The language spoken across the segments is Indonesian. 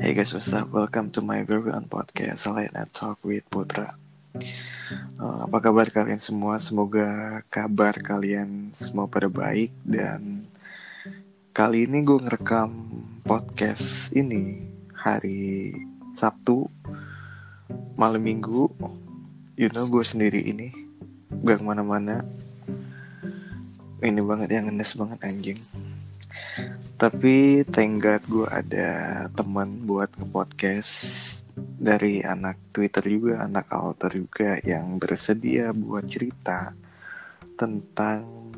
Hey guys, what's up? Welcome to my very own podcast Late Night Talk with Putra. Uh, apa kabar kalian semua? Semoga kabar kalian semua pada baik dan kali ini gue ngerekam podcast ini hari Sabtu malam minggu. You know gue sendiri ini gak ke mana-mana. Ini banget yang ngenes banget anjing. Tapi God gue ada teman buat nge-podcast dari anak Twitter juga, anak alter juga yang bersedia buat cerita tentang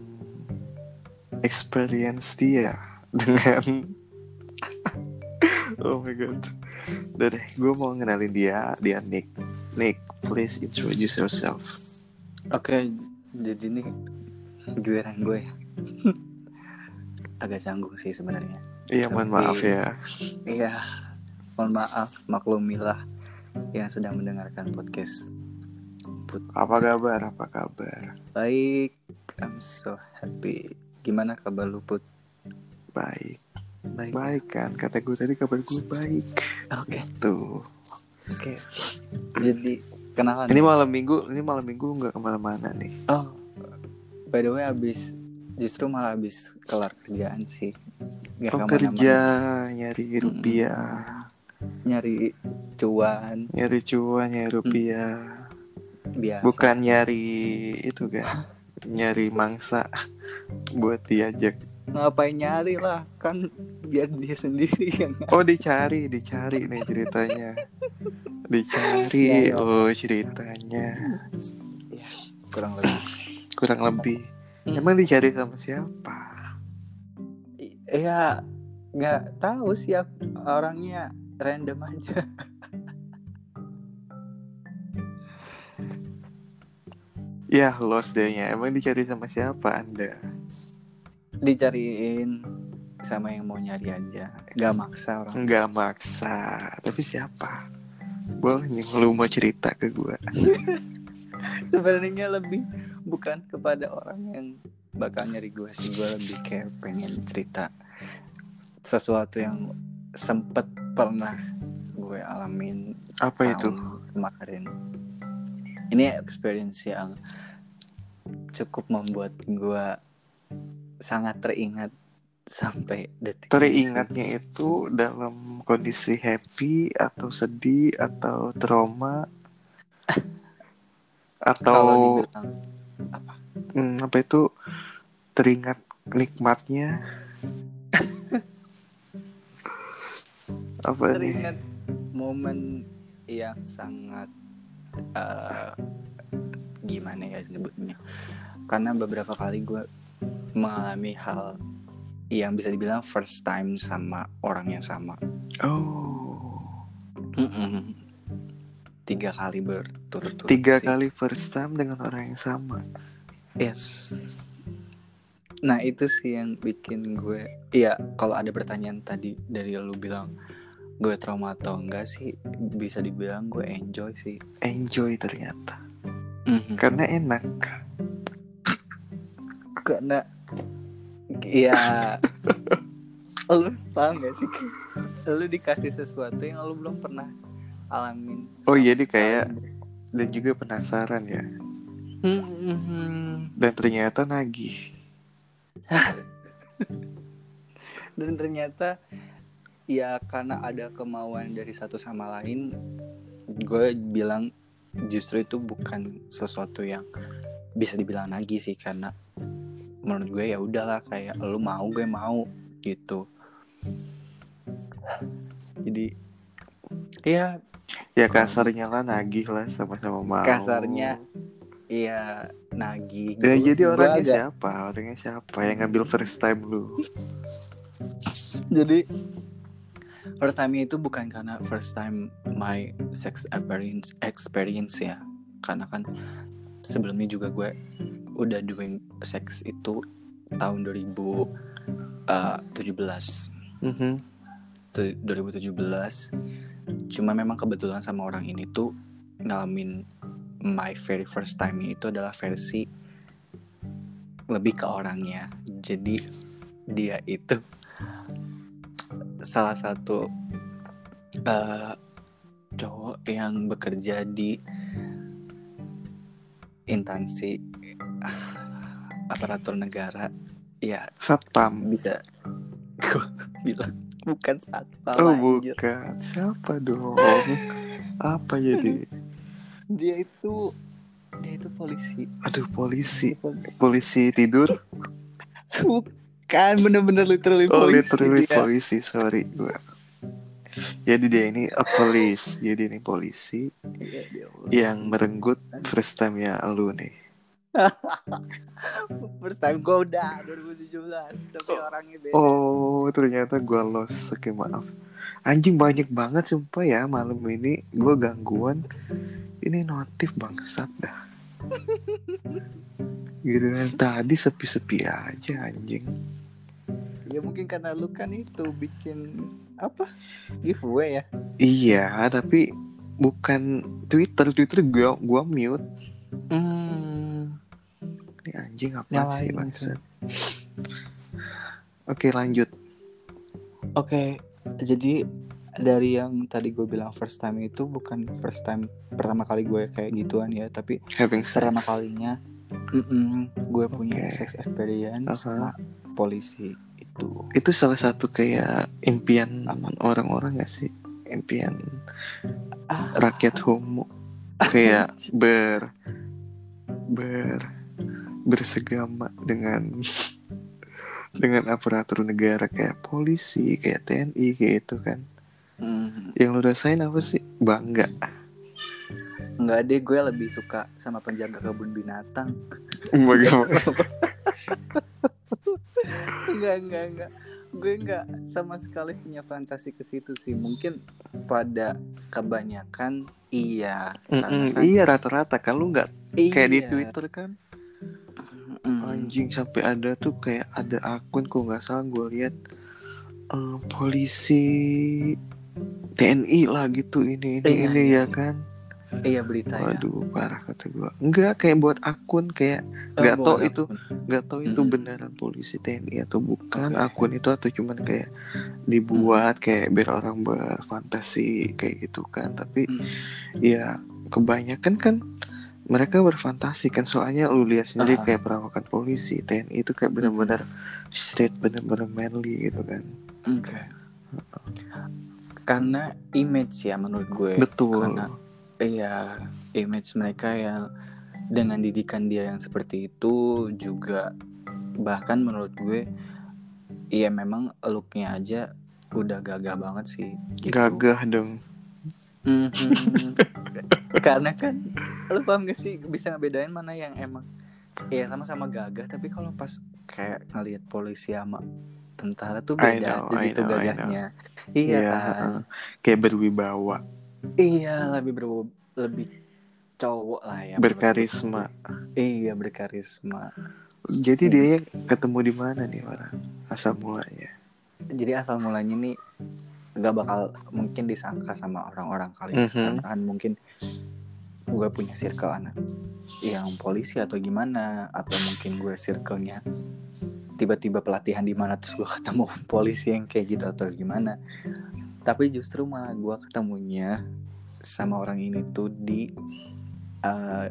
experience dia dengan Oh my god. Udah gue mau ngenalin dia, dia Nick. Nick, please introduce yourself. Oke, jadi ini giliran gue ya. Agak canggung sih sebenarnya. Iya, mohon maaf ya. Iya, mohon maaf, maklumilah yang sedang mendengarkan podcast. Put Apa kabar? Apa kabar? baik, I'm so happy. Gimana kabar lu Put? Baik. Baik. Baik kan, kata gue tadi kabar gue baik. Oke, Tuh. oke. Jadi kenalan. Ini malam minggu, ini malam minggu nggak ke mana-mana nih. Oh, by the way, abis justru malah abis kelar kerjaan sih. Gak Oh, kerja nyari rupiah, nyari cuan nyari cuan, nyari rupiah. biasa. Bukan nyari itu kan, nyari mangsa buat diajak. ngapain nyari lah kan biar dia sendiri yang Oh dicari, dicari nih ceritanya. Dicari, Ya, ya. oh ceritanya. kurang lebih Kurang lebih. Hmm. Emang dicari sama siapa? Ya nggak tahu sih orangnya random aja Ya lost dehnya. Emang dicari sama siapa anda? dicariin sama yang mau nyari aja nggak maksa orang Enggak maksa. Tapi siapa? Boleh nih lu mau cerita ke gue. sebenarnya lebih bukan kepada orang yang bakal nyari gue sih gue lebih kayak pengen cerita sesuatu yang sempet pernah gue alamin Apa itu? kemarin ini experience yang cukup membuat gue sangat teringat sampai detik ini. Teringatnya itu dalam kondisi happy atau sedih atau trauma kalau atau dibilang apa? Hmm, apa itu teringat nikmatnya? Apa teringat momen yang sangat eh, gimana ya sebutnya karena beberapa kali gue mengalami hal yang bisa dibilang first time sama orang yang sama. Oh. Mm-mm. Tiga kali berturut-turut tiga sih. kali first time dengan orang yang sama. Yes. Nah itu sih yang bikin gue iya kalau ada pertanyaan tadi dari lu bilang gue trauma atau enggak sih bisa dibilang gue enjoy sih. Enjoy ternyata. Mhm. karena enak. Karena ya lu paham gak sih? Lu dikasih sesuatu yang lu belum pernah alamin Oh, jadi sekali. kayak- dan juga penasaran ya. Hmm, dan ternyata nagih. Dan ternyata ya karena ada kemauan dari satu sama lain gue bilang justru itu bukan sesuatu yang bisa dibilang lagi sih karena menurut gue ya udahlah kayak lu mau gue mau gitu. Jadi ya ya kasarnya lah nagih lah sama-sama mau. Kasarnya, iya nagih. Ya jadi gua orangnya agak- siapa? Orangnya siapa yang ngambil first time lu? Jadi first time itu bukan karena first time my sex experience experience ya. Karena kan sebelumnya juga gue udah doing sex itu tahun 2017 Mhm. Tu- 2017 cuma memang kebetulan sama orang ini tuh ngalamin my very first time itu adalah versi lebih ke orangnya. Jadi dia itu salah satu eh, cowok yang bekerja di instansi aparatur negara. Ya Satpam. bisa gue bilang bukan satpam Oh anjir. bukan. Siapa dong? Apa jadi? dia itu dia itu polisi Aduh polisi. Polisi tidur. bukan bener-bener literally Oh polisi literally dia. polisi. Sorry gue. Jadi dia ini a police. Jadi ini polisi Iya, yang merenggut first time ya lu nih. First time gue udah 2017 tapi orangnya beda Oh ternyata gue lost. Oke maaf. Anjing banyak banget sumpah ya malam ini gue gangguan. Ini notif bangsat dah. Gitu kan tadi sepi-sepi aja anjing. ya mungkin karena lu kan itu bikin apa giveaway ya Iya tapi bukan Twitter Twitter gua gua mute. hmm. Ini anjing apa Nyalain sih itu. bangsat. Oke lanjut. Oke, jadi dari yang tadi gue bilang first time itu bukan first time pertama kali gue kayak gituan ya, tapi Having sex. pertama kalinya mm-mm, gue punya sex experience Aha. sama polisi itu. Itu salah satu kayak impian orang-orang gak sih? Impian Ah, rakyat homo kayak ber ber bersegama dengan dengan aparatur negara kayak polisi kayak TNI kayak itu kan mm, yang lu rasain apa sih bangga Enggak deh, gue lebih suka sama penjaga kebun binatang. bagaimana enggak, enggak, enggak. Gue enggak sama sekali punya fantasi ke situ sih. Mungkin pada kebanyakan iya. Karena kan- iya rata-rata kan lu nggak kayak di Iya. Twitter kan Mm. anjing sampai ada tuh kayak ada akun kok nggak salah gue lihat eh, polisi TNI lah gitu ini ini Iya, ini iya. ya kan Iya berita ya. waduh parah kata gue enggak kayak buat akun kayak Eh, nggak tahu boleh itu. nggak tahu itu Mm-mm. beneran polisi TNI atau bukan Oke. akun itu atau cuman kayak dibuat kayak biar orang berfantasi kayak gitu kan tapi Mm. ya kebanyakan kan mereka berfantasi kan soalnya lu lihat sendiri Ah. kayak perawakan polisi TNI itu kayak benar-benar straight benar-benar manly gitu kan Oke. Karena image ya menurut gue. betul Karena iya image mereka yang dengan didikan dia yang seperti itu juga bahkan menurut gue iya memang looknya aja udah gagah banget sih. gitu. gagah dong Mhm. Karena kan lu paham gak sih bisa ngebedain mana yang emang Iya sama-sama gagah tapi kalau pas kayak ngelihat polisi sama tentara tuh beda know, gitu know, gagahnya. Iya Iya, kan? heeh. kayak berwibawa Iya lebih ber lebih cowok lah ya. berkarisma gue. Iya berkarisma. jadi Iya. dia ketemu di mana nih orang asal mulanya Jadi asal mulanya nih nggak bakal mungkin disangka sama orang-orang kali karena kan mungkin gue punya circle anak yang polisi atau gimana atau mungkin gue circle-nya tiba-tiba pelatihan di mana terus gue ketemu polisi yang kayak gitu atau gimana. Tapi justru malah gue ketemunya sama orang ini tuh di eh,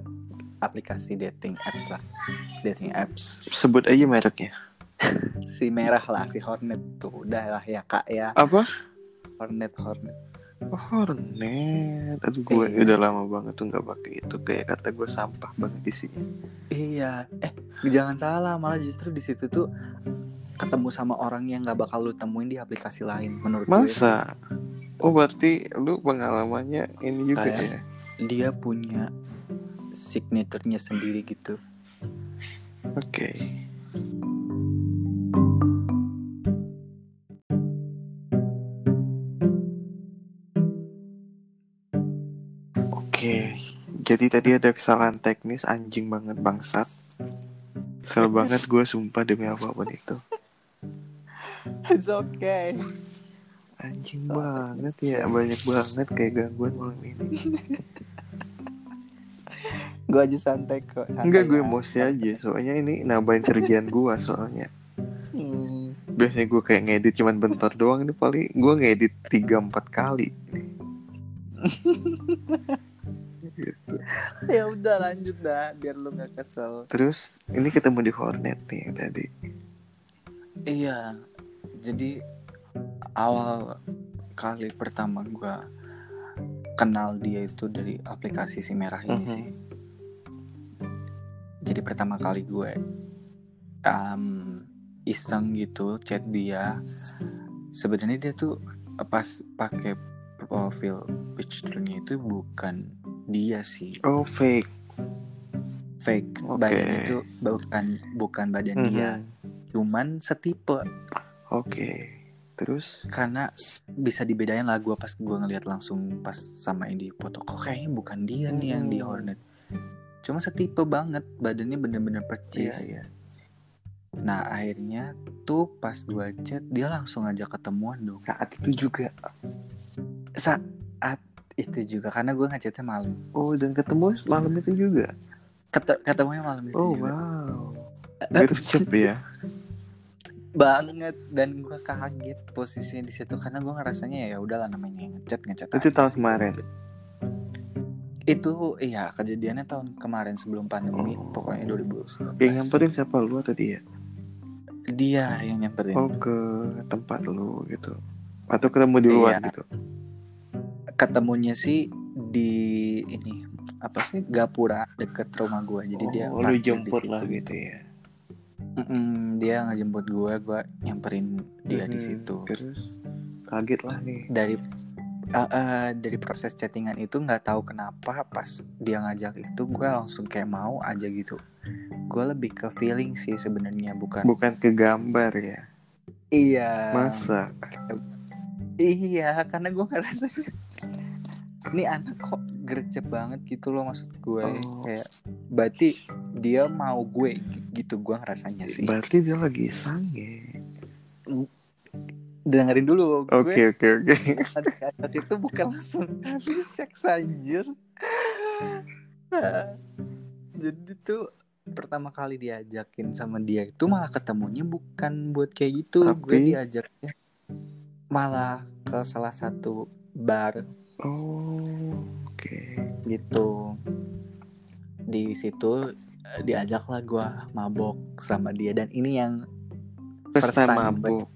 aplikasi dating apps lah. Dating apps. Sebut aja mereknya. Si merah lah si Hornet tuh. Udah lah ya kak ya. Apa? Hornet Hornet Oh, Hornet. Aduh gue Iya. udah lama banget tuh nggak pakai itu kayak kata gue sampah banget isinya. iya eh jangan salah malah justru di situ tuh ketemu sama orang yang nggak bakal lu temuin di aplikasi lain menurut gue sih. Masa? Oh berarti lu pengalamannya ini juga Kayak- ya? dia punya signaturenya sendiri gitu Oke. Oke. Jadi tadi ada kesalahan teknis anjing banget bangsat. Kesel banget gue sumpah demi apa pun itu. it's okay Anjing banget ya, banyak banget kayak gangguan malam ini. gue aja santai kok santai Enggak gue emosi aja, soalnya ini nambahin kerjaan gue soalnya. Hmm. Biasanya gue kayak ngedit cuman bentar doang, ini paling gue ngedit 3-4 kali. ya udah lanjut dah biar lu gak kesel Terus ini ketemu di Hornet nih tadi. iya jadi awal kali pertama gua kenal dia itu dari aplikasi si merah ini Mhm. sih jadi pertama kali gue um, iseng gitu chat dia sebenarnya dia tuh pas pakai profil picture-nya itu bukan dia sih Oh fake. fake Oke. badan itu bukan bukan badan dia Mhm. cuman setipe Oke. Terus karena bisa dibedain lah gue pas gue ngeliat langsung pas sama ini foto kok kayaknya bukan dia nih yang di Hmm. Hornet cuma setipe banget badannya bener-bener percis iya. nah akhirnya tuh pas gue chat dia langsung ngajak ketemuan dong Saat itu juga. saat itu juga karena gue ngechatnya malam Oh dan ketemu malam itu juga. Ket- ketemunya malam itu Oh juga wow. Gercep ya. banget dan gue kaget posisinya di situ karena gue ngerasanya ya udahlah namanya ngechat ngechat Itu aja tahun kemarin? itu iya kejadiannya tahun kemarin sebelum pandemi Oh. pokoknya 2019 Yang nyamperin siapa lu atau dia? dia yang nyamperin Oh ke tempat lu gitu. Atau ketemu di luar Iya. gitu. Ketemunya sih di ini apa sih gapura deket rumah gue jadi dia oh, lu parkir di jemput lah gitu ya. Mm-mm, dia ngejemput gue gue nyamperin dia di Mhm. situ Terus kaget lah nih. dari uh, uh, dari proses chattingan itu nggak tahu kenapa pas dia ngajak itu gue langsung kayak mau aja gitu gue lebih ke feeling sih sebenarnya bukan Bukan ke gambar ya. iya Masa? Iya karena gue ngerasa ini anak kok gercep banget gitu loh maksud gue Oh. kayak berarti dia mau gue gitu gue ngerasanya sih Berarti dia lagi sange. dengerin dulu gue Oke oke oke. saat itu bukan langsung habis seks anjir jadi tuh pertama kali diajakin sama dia itu malah ketemunya bukan buat kayak gitu gue Tapi? diajaknya malah ke salah satu bar Oh oke. gitu di situ eh, diajaklah gue mabok sama dia dan ini yang First First time time mabuk.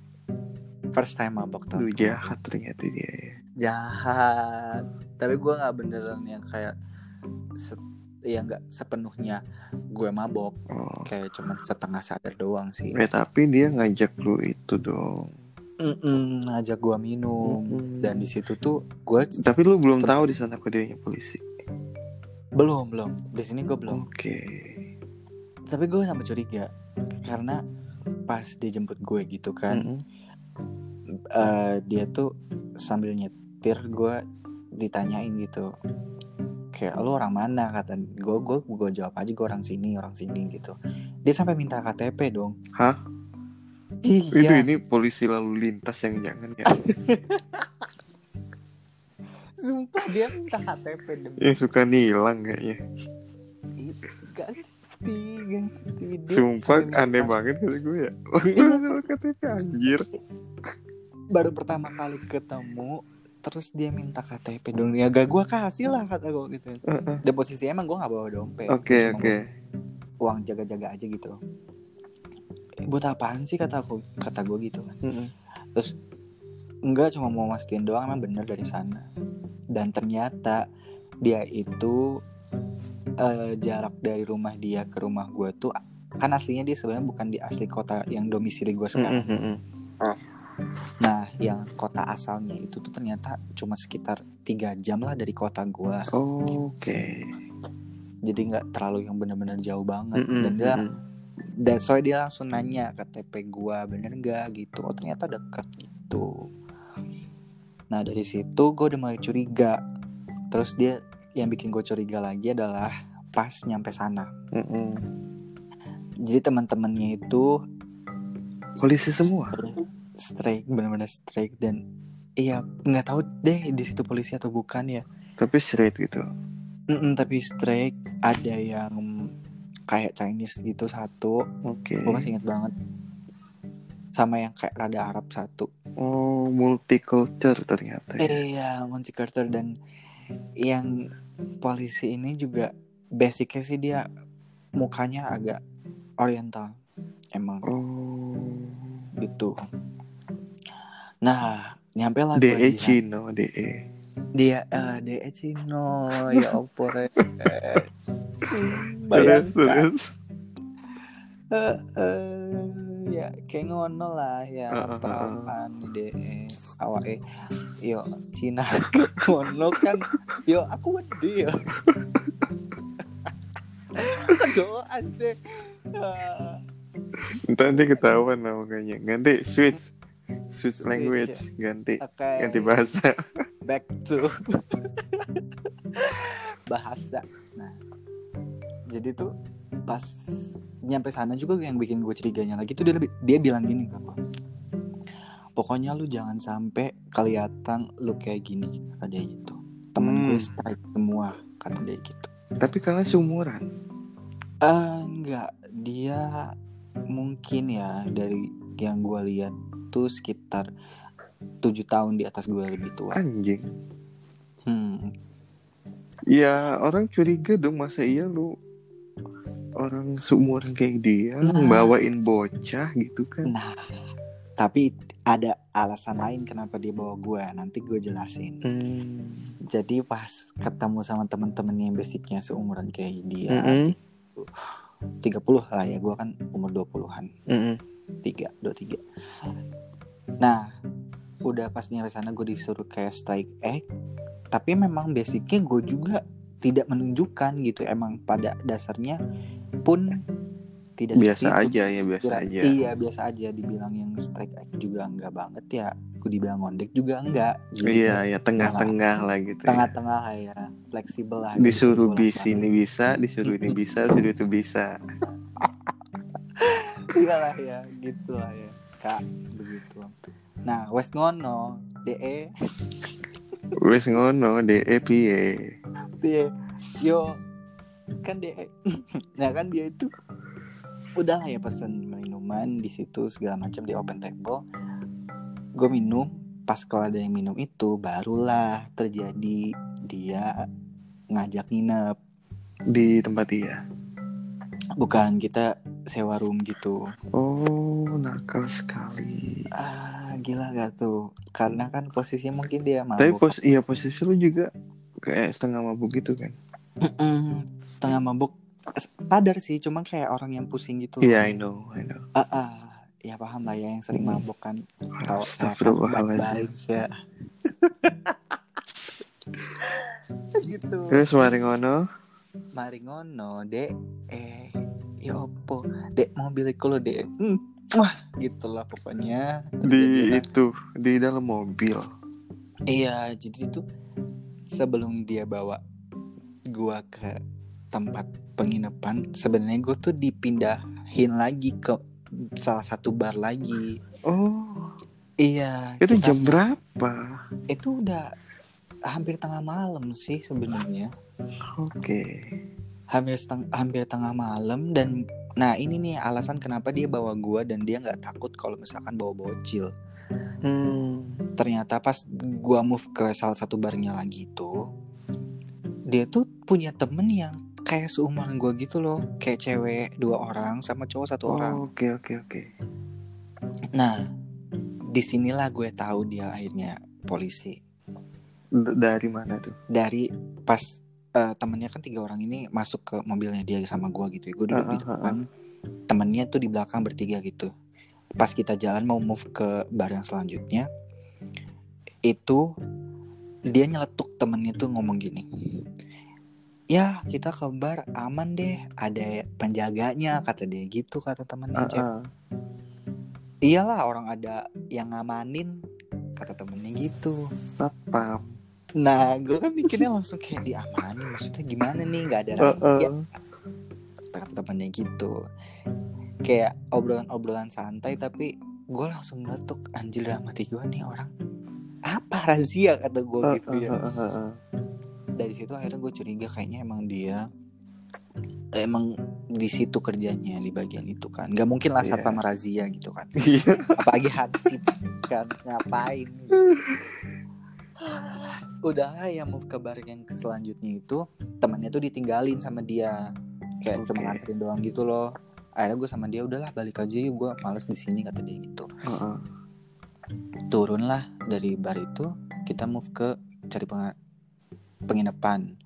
first time mabok Lu teman jahat ternyata dia ya. jahat tapi gue nggak beneran yang kayak ya nggak sepenuhnya gue mabok Oh. kayak cuman setengah sadar doang sih Eh tapi dia ngajak lu itu dong. Mm-mm, ngajak gue minum Mm-mm. dan di situ tuh gue Tapi lu belum Sem- tahu di sana dia polisi. belum belum di sini gue belum Oke. tapi gue sampai curiga karena pas dia jemput gue gitu kan Mm-mm. eh, dia tuh sambil nyetir gue ditanyain gitu kayak lu orang mana kata gue gue gue jawab aja gue orang sini orang sini gitu dia sampai minta KTP dong Hah? Itu iya ini polisi lalu lintas yang jangan ya. sumpah dia minta KTP demi yang suka nilang kayaknya. gak ngerti gak ngerti Dia Sumpah minta aneh KTP. banget kata gue ya. Lu KTP anjir. baru pertama kali ketemu terus dia minta KTP dong ya gak gue kasih lah kata gue gitu Heeh. dan posisinya emang gue gak bawa dompet Oke Cuma oke. uang jaga-jaga aja gitu buat apaan sih kata aku? Kata gue gitu kan. Mm-mm. terus enggak cuma mau mastiin doang emang bener dari sana. Dan ternyata dia itu eh, jarak dari rumah dia ke rumah gue tuh kan aslinya dia sebenarnya bukan di asli kota yang domisili gue sekarang. Mm-mm, mm-mm. nah yang kota asalnya itu tuh ternyata cuma sekitar tiga jam lah dari kota gue Oke. jadi nggak terlalu yang bener-bener jauh banget. Mm-mm, dan dia dan soalnya dia langsung nanya KTP gua bener gak gitu oh ternyata dekat gitu nah dari situ gue udah mulai curiga terus dia yang bikin gue curiga lagi adalah pas nyampe sana Mm-mm. jadi teman-temannya itu Polisi semua. strike bener-bener strike dan iya nggak tahu deh di situ polisi atau bukan ya Tapi straight gitu. Mm-mm, tapi strike ada yang kayak Chinese gitu satu Oke. gue masih inget banget sama yang kayak rada Arab satu Oh multicultural ternyata. ya. Iya, Carter dan yang polisi ini juga basicnya sih dia mukanya agak oriental emang Oh. gitu nah nyampe lah DE Cino, DE. Dia eh DE Cino ya re. Terus, bayangkan. Eh, eh, ya kayak ngono lah ya Heeh, heeh. perawan di DE awake yo Cina ngono kan yo aku wedi yo Doan sih Ah, Nanti ketahuan lah makanya. Ganti switch. Switch language. Ganti. Oke Ganti bahasa. back to bahasa nah jadi tuh pas nyampe sana juga yang bikin gue curiganya lagi tuh dia lebih dia bilang gini ke gue pokoknya lu jangan sampai kelihatan lu kayak gini kata dia gitu temen gue Hmm. strike semua kata dia gitu Tapi kalian seumuran. Eh enggak dia mungkin ya dari yang gue lihat tuh sekitar tujuh tahun di atas gue lebih tua Anjing. hmm. Ya orang curiga dong masa iya lu orang seumuran kayak dia lu Nah. bawain bocah gitu kan. Nah, tapi ada alasan lain kenapa dia bawa gue. Nanti gue jelasin. Hmm. Jadi pas ketemu sama temen-temen yang basicnya seumuran kayak dia, Mm-mm. 30 lah ya. Gue kan umur 20-an, Mm-mm. 3, 23. Nah, udah pas nyampe sana gue disuruh kayak strike act. Tapi memang basicnya gue juga tidak menunjukkan gitu. Emang pada dasarnya pun tidak Biasa itu. aja ya biasa Kira- aja. Iya biasa aja dibilang yang strike act juga enggak banget ya. Aku dibilang ngondek juga enggak. Jadi Iya ya tengah-tengah lah gitu. ya. Tengah-tengah lah ya, fleksibel lah. Disuruh bis ini bisa, disuruh ini bisa, disuruh itu bisa. Iya lah ya, gitu lah ya. Kak, begitu. Nah, West Ngono, DE, Wes ngono DE piye. DE, yo kan DE. nah kan dia itu udah lah ya pesen minuman di situ segala macam di open table. Gue minum, pas kalau ada yang minum itu barulah terjadi dia ngajak nginep. di tempat dia. Bukan kita sewa room gitu. Oh, nakal sekali. Ah, gila gak tuh? Karena kan posisinya mungkin dia Tapi mabuk. pos iya posisi lu juga kayak setengah mabuk gitu kan. Mm-mm, setengah mabuk. Sadar sih, cuma kayak orang yang pusing gitu. Iya, I know, I know. Ah, ah. ya paham lah ya yang sering Mm. mabuk kan. Tahu Astagfirullahaladzim. baik ya. gitu. Terus mari ngono. Mari ngono, Dek. Eh, ya opo? Dek mobil iku lo, Dek. Hmm. Wah, gitulah pokoknya. di itu di dalam mobil. Iya, jadi itu sebelum dia bawa gua ke tempat penginapan, sebenarnya gua tuh dipindahin lagi ke salah satu bar lagi. Oh, Iya, itu kita- jam berapa? itu udah hampir tengah malam sih sebenarnya. Oke. Hampir seteng- hampir tengah malam dan nah ini nih alasan kenapa dia bawa gua dan dia nggak takut kalau misalkan bawa bocil. Hmm. ternyata pas gua move ke salah satu barnya lagi itu dia tuh punya temen yang kayak seumuran gua gitu loh kayak cewek dua orang sama cowok satu orang Oh, Oke oke oke. nah di sinilah gue tahu dia akhirnya polisi Dari mana tuh? dari pas eh, temennya kan tiga orang ini masuk ke mobilnya dia sama gua gitu gue duduk di Ah, ah, ah, depan temennya tuh di belakang bertiga gitu pas kita jalan mau move ke bar yang selanjutnya itu dia nyeletuk temennya tuh ngomong gini ya kita ke bar aman deh ada penjaganya kata dia gitu kata temennya Cep. ah. iyalah orang ada yang ngamanin kata temennya gitu. Nah gue kan mikirnya langsung kayak diamanin maksudnya gimana nih? Nggak ada Uh, rahasia uh. kata temennya gitu. Kayak obrolan-obrolan santai tapi gue langsung meletuk anjir dalam hati gue nih orang apa razia kata gue Uh, gitu ya. uh, uh, dari situ akhirnya gue curiga kayaknya emang dia emang di situ kerjanya di bagian itu kan. Nggak mungkin lah Iya. satpam razia gitu kan. Iya. apalagi hansip kan ngapain udahlah ya move ke bar yang selanjutnya itu temannya tuh ditinggalin sama dia. Kayak Oke. cuma nganterin doang gitu loh. Akhirnya gue sama dia udahlah balik aja yuk gue males di sini kata dia gitu. Heeh. turunlah dari bar itu kita move ke cari penga- penginapan.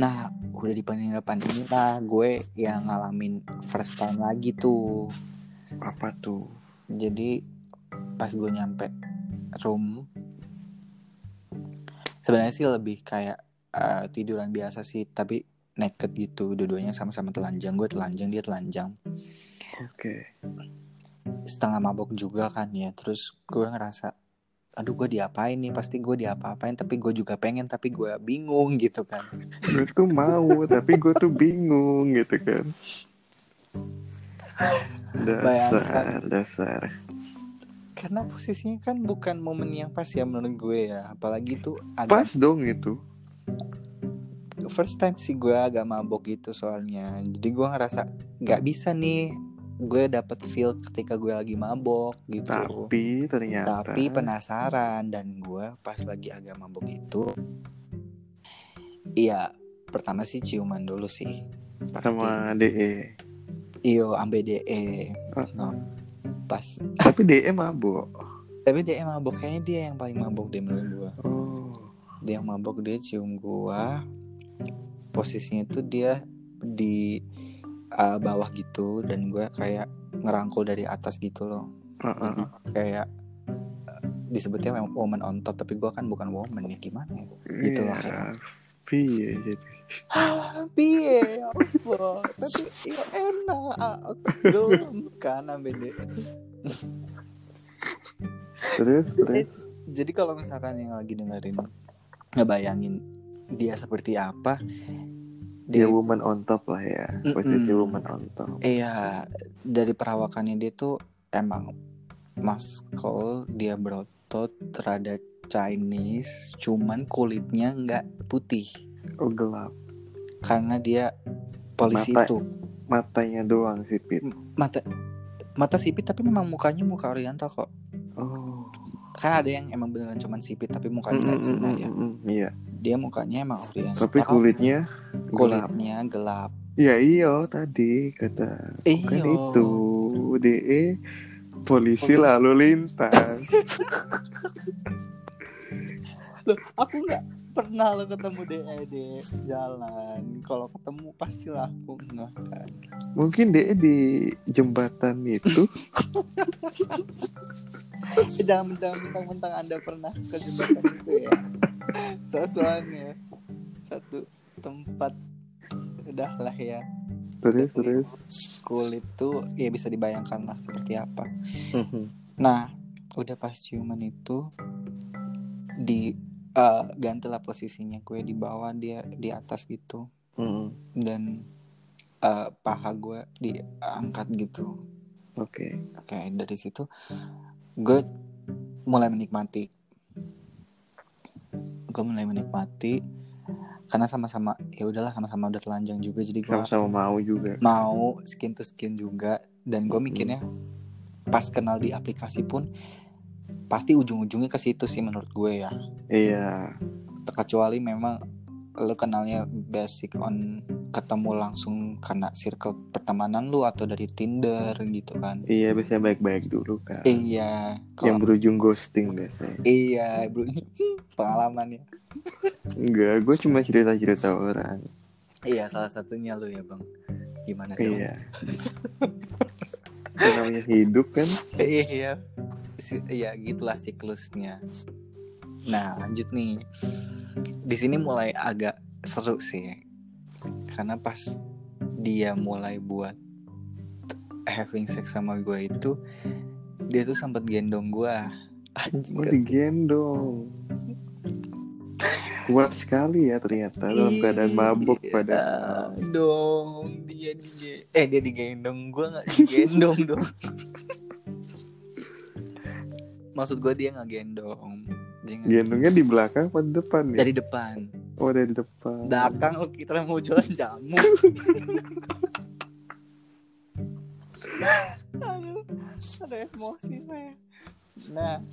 Nah udah di penginapan ini lah gue yang ngalamin first time lagi tuh. Apa tuh? Jadi pas gue nyampe room sebenarnya sih lebih kayak eh, tiduran biasa sih tapi naked gitu. Dua-duanya sama-sama telanjang. Gue telanjang dia telanjang. Oke. Setengah mabok juga kan ya. Terus gue ngerasa aduh gue diapain nih? Pasti gue diapa-apain tapi gue juga pengen tapi gue bingung gitu kan. Gue tuh mau tapi gue tuh bingung gitu kan. Dasar Bayangkan. dasar karena posisinya kan bukan momen yang pas ya menurut gue ya. Apalagi tuh pas agak dong itu first time sih gue agak mabok gitu soalnya. Jadi gue ngerasa nggak bisa nih gue dapet feel ketika gue lagi mabok gitu. Tapi ternyata tapi penasaran dan gue pas lagi agak mabok itu iya pertama sih ciuman dulu sih. Pasti. Sama DE iyo ambe de Ah. no pas. Tapi DE mabok. Tapi dia emang mabok. Kayaknya dia yang paling mabok deh menurut gue oh. Dia yang mabok dia cium gua. Posisinya tuh dia di uh, bawah gitu. Dan gua kayak ngerangkul dari atas gitu loh. Heeh. kayak uh, disebutnya woman on top. Tapi gua kan bukan woman ya. Gimana ya? Gitu lah ya. Iya, jadi piye? Apa? Tapi ya enak. Belum kan ambede terus terus? Jadi kalau misalkan yang lagi dengerin ngebayangin dia seperti apa dia dia woman on top lah ya. Posisi Mm-mm. woman on top. Iya, dari perawakannya dia tuh emang maskul, dia berotot, rada Chinese, cuman kulitnya nggak putih gelap karena dia polisi Mata- itu matanya doang sipit mata mata sipit tapi memang mukanya muka Oriental kok. oh Kan ada yang emang beneran cuman sipit tapi mukanya Mm, nggak mm, Cina mm, ya. mm, mm, iya Dia mukanya emang Oriental. tapi kulitnya gelap kulitnya gelap. ya iyo tadi kata kan itu DE polisi Polisi. lalu lintas Loh, aku nggak pernah lo ketemu DED jalan. Kalau ketemu pastilah aku nggak kan. mungkin DE di jembatan itu. Jangan jangan mentang-mentang anda pernah ke jembatan itu ya. So- soalnya satu tempat udah lah ya. Terus terus. kulit tuh ya bisa dibayangkan lah seperti apa. Nah udah pas ciuman itu di eh, gantilah posisinya gue di bawah dia di atas gitu. Mm, dan eh, paha gue diangkat gitu. Oke. Oke, dari situ gue mulai menikmati. Gue mulai menikmati karena sama-sama ya udahlah sama-sama udah telanjang juga jadi gue sama-sama mau juga. mau skin to skin juga. Dan gue mikirnya pas kenal di aplikasi pun pasti ujung-ujungnya ke situ sih menurut gue ya. iya Kecuali memang lo kenalnya basic on ketemu langsung karena circle pertemanan lu atau dari Tinder gitu kan. iya biasanya baik-baik dulu kan Iya, yang kalau berujung ghosting biasanya Iya, bro. Pengalaman ya. enggak gue cuma cerita-cerita orang Iya, salah satunya lu ya, Bang. Gimana dong? iya namanya hidup kan Iya. Iya, gitulah siklusnya. Nah, lanjut nih. Di sini mulai agak seru sih. Karena pas dia mulai buat having sex sama gue itu dia tuh sempat gendong gue anjing kan. digendong kuat sekali ya ternyata dalam keadaan mabuk Iya pada dong dia di eh dia digendong gue nggak digendong dong maksud gue dia nggak gendong dia gendongnya di belakang atau di depan ya? Dari depan. Oh dari depan. Belakang oh kita mau jualan jamu. Aduh ada emosi saya. Nah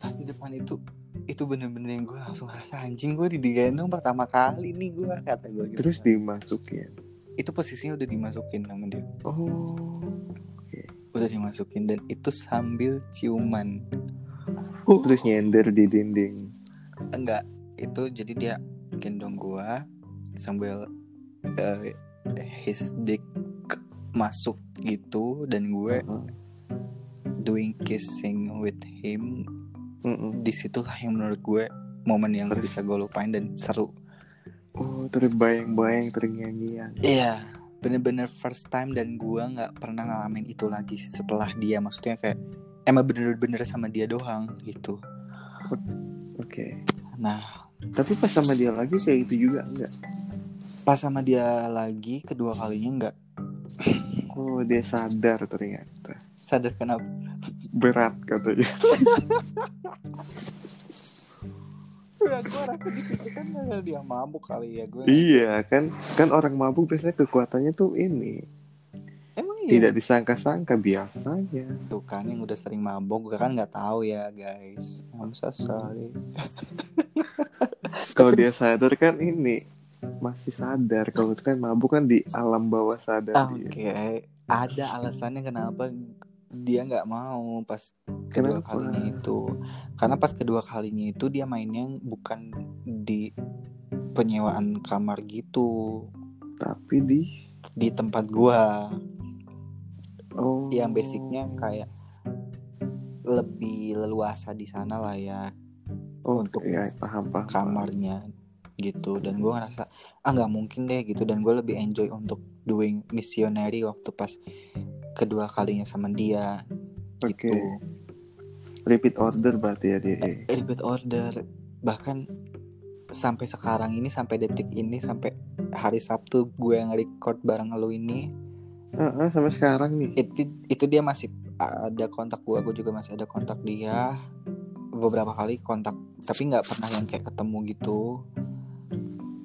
pas di depan itu itu bener-bener yang gue langsung rasa anjing gue digendong pertama kali nih gue kata gue gitu. Terus dimasukin? Itu posisinya udah dimasukin sama dia. Oh udah dimasukin dan itu sambil ciuman terus nyender di dinding enggak itu jadi dia gendong gua sambil uh, his dick masuk gitu dan gue Uh-huh. doing kissing with him Mm-mm. di situlah yang menurut gue momen yang Terus? bisa gue lupain dan seru oh terbayang-bayang terngiang-ngiang iya bener-bener first time dan gue nggak pernah ngalamin itu lagi setelah dia maksudnya kayak emang bener-bener sama dia doang gitu. Oke. Nah. Tapi pas sama dia lagi kayak gitu juga enggak? Pas sama dia lagi kedua kalinya nggak oh dia sadar ternyata. Sadar kenapa? Berat katanya. Ya gue rasa di situ kan dia mabuk kali ya gue iya kan kan orang mabuk biasanya kekuatannya tuh ini tidak disangka-sangka biasanya. Tuh kan yang udah sering mabuk gue kan nggak tahu ya guys. I'm so sorry. Kalau dia sadar kan ini masih sadar. Kalau kan mabuk kan di alam bawah sadar oke dia ada alasannya kenapa dia nggak mau pas kedua Kenapa? kalinya itu. Karena pas kedua kalinya itu dia mainnya bukan di penyewaan kamar gitu. Tapi di di tempat gua oh yang basicnya kayak lebih leluasa di sana lah ya oh, untuk ya paham paham kamarnya gitu. Dan gue ngerasa ah nggak mungkin deh gitu. Dan gue lebih enjoy untuk doing missionary waktu pas kedua kalinya sama dia oke. Gitu repeat order berarti ya dia Eh, repeat order. Bahkan sampai sekarang ini sampai detik ini sampai hari Sabtu gue yang record bareng lu ini Ah, ah, sampai sekarang nih. Itu itu dia masih ada kontak gue gue juga masih ada kontak dia. Beberapa kali kontak tapi nggak pernah yang kayak ketemu gitu.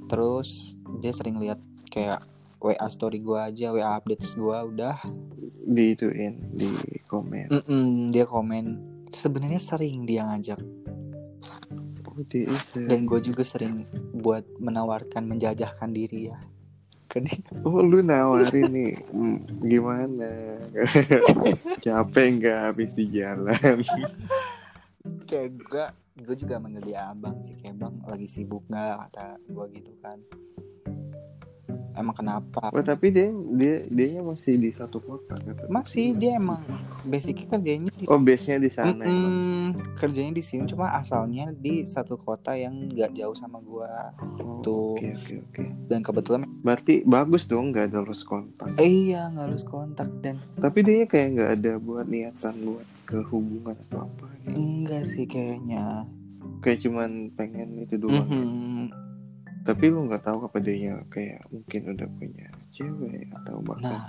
Terus dia sering lihat kayak WA story gue aja WA updates gue udah. Di ituin di komen. Mm-mm, dia komen. Sebenarnya sering dia ngajak. Oh, dia dan gue juga sering buat menawarkan menjajahkan diri ya dia. oh lu nawarin nih. Hmm, gimana? Capek nggak habis di jalan? Kayak gue gue juga manggil dia abang sih kayak bang lagi sibuk nggak kata gue gitu kan emang kenapa oh tapi dia dia dianya masih di satu kota kata masih dia emang basicnya kerjanya di oh base nya di sana emang. Mm-mm, kerjanya di sini cuma asalnya di satu kota yang nggak jauh sama gua Oh, tuh. oke oke oke dan kebetulan berarti bagus dong nggak ada lost kontak eh, iya nggak harus kontak dan tapi dia kayak nggak ada buat niatan buat ke hubungan atau apa gitu. enggak sih kayaknya kayak cuman pengen itu doang ya. Mhm. Tapi lu nggak tahu apa dia kayak mungkin udah punya cewek atau bahkan nah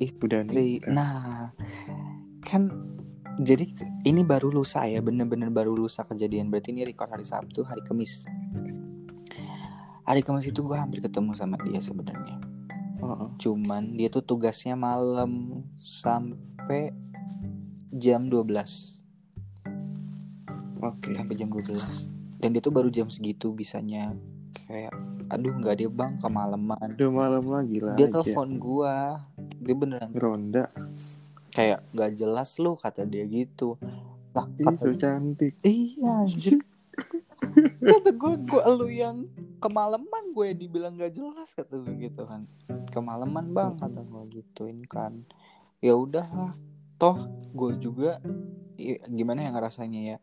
udah nikah. Nah kan jadi ini baru lusa ya bener-bener baru lusa kejadian. Berarti ini record hari Sabtu hari Kamis hari Kamis itu gue hampir ketemu sama dia sebenarnya. Heeh. cuman dia tuh tugasnya malam sampai jam 12 oke. Sampai jam 12 dan dia tuh baru jam segitu bisanya kayak aduh nggak dia bang kemalaman. Udah malam lagi lah dia telepon gua dia beneran ronda. kayak gak jelas lu kata dia gitu. Lah Ih, kata so cantik. Iya anjir. Kata gue gue lu yang kemalaman gue dibilang gak jelas kata gue gitu kan. Kemalaman bang kata gue gituin kan. Ya udah lah. Toh gue juga gimana ya ngerasanya ya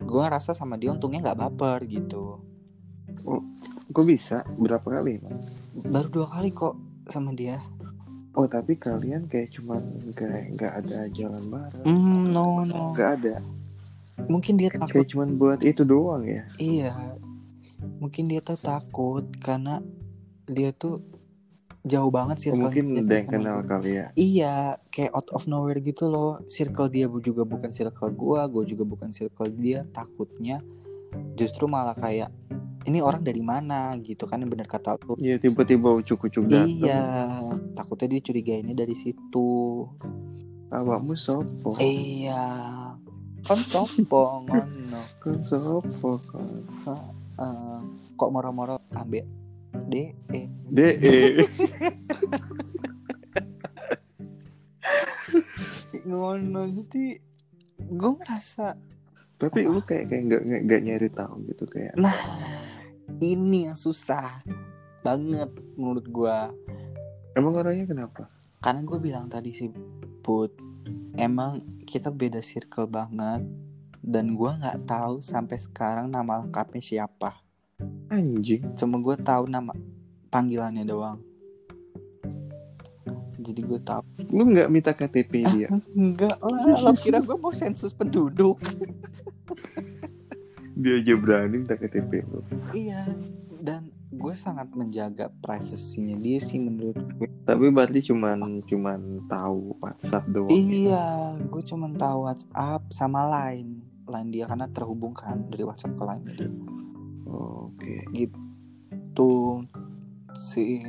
gue ngerasa sama dia untungnya nggak baper gitu kok bisa? Berapa kali emang baru dua kali kok sama dia. Oh tapi kalian kayak cuman nggak nggak ada jalan bareng. Hmm no no. Nggak ada. Mungkin dia takut. kayak cuman buat itu doang ya? Iya, mungkin dia tuh takut karena dia tuh jauh banget sih. Oh, mungkin ada yang kenal kali ya? Iya, kayak out of nowhere gitu loh. Circle dia juga bukan circle gua, gua juga bukan circle dia. Takutnya justru malah kayak ini orang dari mana gitu kan yang bener kata lu. ya tiba-tiba ucuk-ucuk datang Iya, takutnya dia curigainnya dari situ. awakmu sopo Iya. kon sopo ngono Kon sopo kon? Eh, kok moro-moro ambek de eh. DE. ngono jadi gue ngerasa Tapi lu kayak kayak nggak- nggak nyari tahu gitu kayak. nah ini yang susah banget menurut gue Emang orangnya kenapa? karena gue bilang tadi sih put emang kita beda circle banget dan gue nggak tahu sampai sekarang nama lengkapnya siapa Anjing. cuma gue tahu nama panggilannya doang jadi gue tahu Lu nggak minta KTP dia? enggak lah lo kira gue mau sensus penduduk Dia aja berani minta KTP lu. iya dan gue sangat menjaga privasinya dia sih menurut gue Tapi berarti cuman cuman tahu WhatsApp doang. gitu. iya gue cuma tahu WhatsApp sama Line Line dia karena terhubung kan dari WhatsApp ke Line dia Oh, Oke. tuh si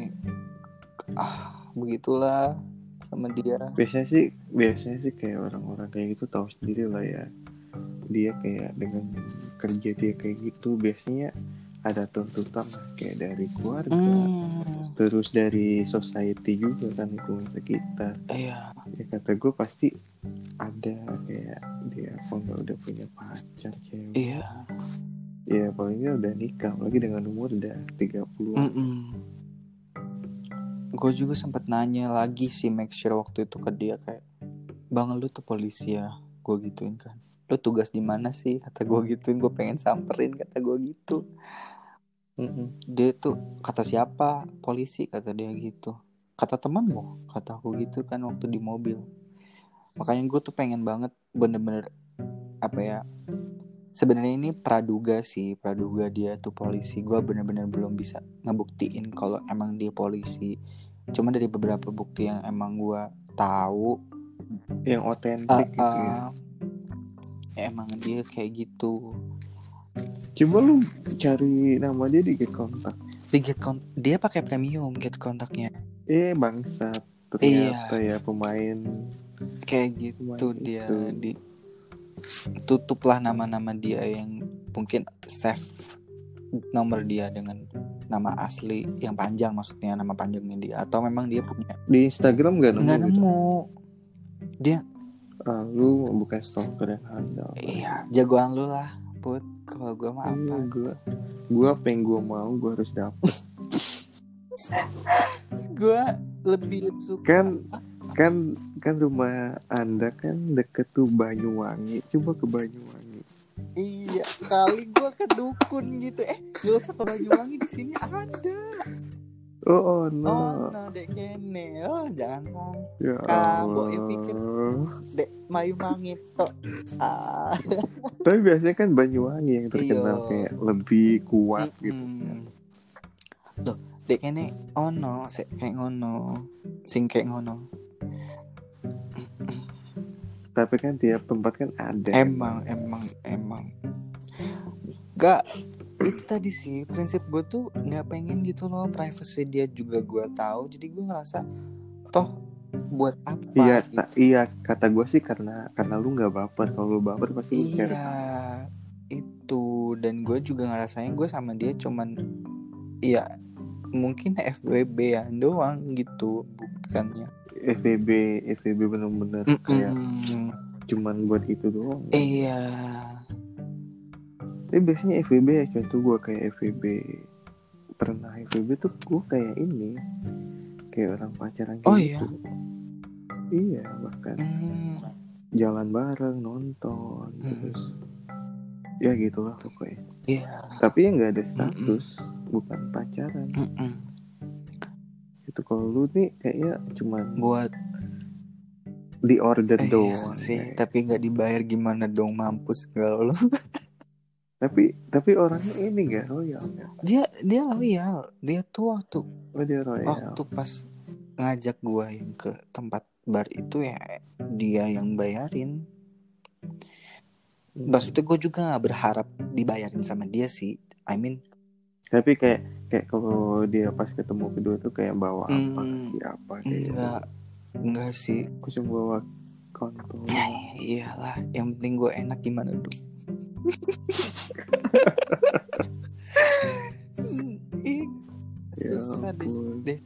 ah begitulah sama dia Biasanya sih biasanya sih kayak orang-orang kayak gitu tahu sendiri lah ya. Dia kayak dengan kerja dia kayak gitu biasanya ada tuntutan lah kayak dari keluarga, hmm, terus dari society juga kan lingkungan sekitar. iya. Ya kata gue pasti ada kayak dia apa nggak udah punya pacar cewek. iya. Ya palingnya udah nikah lagi dengan umur udah 30 gue juga sempat nanya lagi sih make sure waktu itu ke dia kayak bang lu tuh polisi ya? Gue gituin kan lu tugas di mana sih? Kata gue gituin gue pengen samperin kata gue gitu. Dia tuh kata siapa? Polisi kata dia gitu. Kata temanmu kata aku gitu kan waktu di mobil. Makanya gue tuh pengen banget bener-bener apa ya sebenarnya ini praduga sih praduga dia tuh polisi. Gue bener-bener belum bisa ngebuktiin kalau emang dia polisi. Cuma dari beberapa bukti yang emang gue tahu Yang otentik uh, gitu ya. Emang dia kayak gitu. Coba lu cari nama dia di get kontak. di get kon- dia pakai premium get kontaknya Eh bangsat. Ternyata ya pemain. Kayak gitu Pemain dia itu. di tutuplah nama-nama dia yang mungkin save nomor dia dengan nama asli yang panjang maksudnya nama panjangnya dia. Atau memang dia punya di Instagram gak nemu nggak gitu. nemu. Dia Ah, lu bukan stalker yang handal. iya jagoan lu lah put. Kalau gue mah Iya, apa? gua gua apa yang gua mau gua harus dapet. Gue lebih suka kan kan kan rumah anda kan deket tuh Banyuwangi. Coba ke Banyuwangi. Iya kali gue ke dukun gitu. Eh gak usah ke Banyuwangi di sini ada oh, oh no oh no dek kene oh jangan sampai ya kamu, Allah. ya pikir. dek mayu mangit tok ah tapi biasanya kan Banyuwangi yang terkenal Iya. kayak lebih kuat gitu Mm-mm. Loh, dek kene ono sik kayak ngono. Sing kayak ngono. tapi kan tiap tempat kan ada Emang emang emang. Gak itu tadi sih prinsip gue tuh nggak pengen gitu loh privacy dia juga gue tahu. Jadi gue ngerasa toh buat apa? Iya gitu. iya kata gue sih karena karena lu nggak baper. Kalau lu baper pasti lu iya itu. Dan gue juga ngerasanya gue sama dia cuman ya mungkin FWB ya doang gitu bukannya. FVB FVB bener-bener kayak Mm-mm. cuman buat itu doang. Iya tapi biasanya FVB ya contoh gue kayak FVB pernah FVB tuh gue kayak ini kayak orang pacaran kayak Oh, gitu. iya? Bahkan Hmm, jalan bareng nonton Hmm. terus ya gitulah pokoknya. Iya. Tapi ya nggak ada status bukan pacaran. Mm-mm. itu kalau lu nih kayaknya cuman buat di order eh, doang sih kayak. tapi nggak dibayar gimana dong mampus kalau lo tapi tapi orangnya ini gak royal. Ya dia dia loyal dia tuh waktu oh dia royal. waktu pas ngajak gua yang ke tempat bar itu ya dia yang bayarin. Maksudnya gue juga gak berharap dibayarin sama dia sih. I mean tapi kayak kayak kalau dia pas ketemu kedua tuh kayak bawa apa Hmm, kasih apa kayak gitu. enggak enggak sih. Aku cuma bawa kontol. Eh, iyalah. Yang penting gue enak gimana dong Ya susah deh, ampun. deh.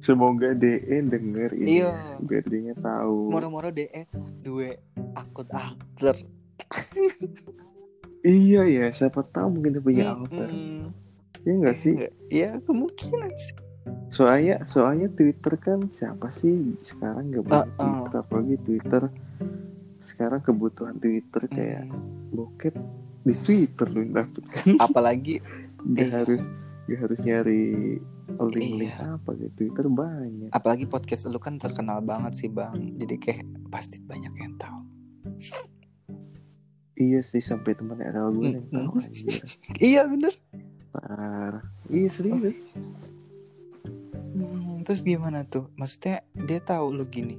semoga DE denger ini Iya. biar dia tahu moro-moro DE dua akun alter iya ya siapa tahu mungkin dia punya alter Mm-mm. ya enggak sih ya kemungkinan sih soalnya soalnya Twitter kan siapa sih sekarang nggak punya Uh-uh. Twitter apalagi Twitter sekarang kebutuhan Twitter kayak Mm. bokep di Twitter lu dapet. Kan apalagi nggak Iya. harus nggak harus nyari link-link Iya. apa gitu Twitter banyak. Apalagi podcast lu kan terkenal banget sih bang. Jadi kayak pasti banyak yang tahu. Iya sih sampai teman RL gue yang tahu Mm-mm. anjir iya bener. Parah. Iya serius. Hmm, terus gimana tuh? Maksudnya dia tahu lu gini?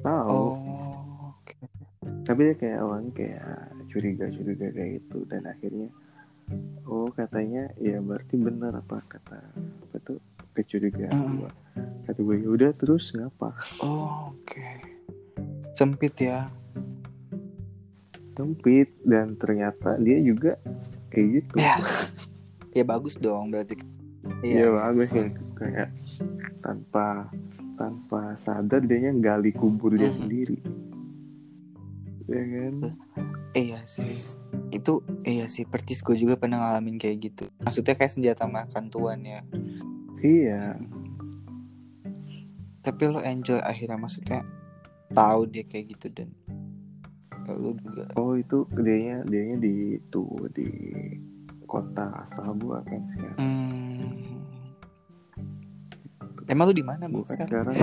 Tahu. Oh tapi dia kayak awalnya kayak curiga curiga kayak gitu. Dan akhirnya oh katanya ya berarti benar apa kata apa tuh kecurigaan Mm. gua. Kata gue ya udah terus ngapa? Oh, oke. Sempit ya. Sempit. Dan ternyata dia juga kayak gitu. Ya. Ya bagus dong berarti. Iya. Iya bagus kayak, kayak tanpa tanpa sadar dia gali kubur dia Mm. sendiri ya kan? Iya sih. Itu iya sih percis gue juga pernah ngalamin kayak gitu. Maksudnya kayak senjata makan tuan ya. Iya. Tapi lo enjoy akhirnya maksudnya tahu dia kayak gitu dan lu juga oh itu dianya dianya di itu di kota asal gua kan sekarang. Hmm. emang lu di mana bang kan sekarang? sekarang?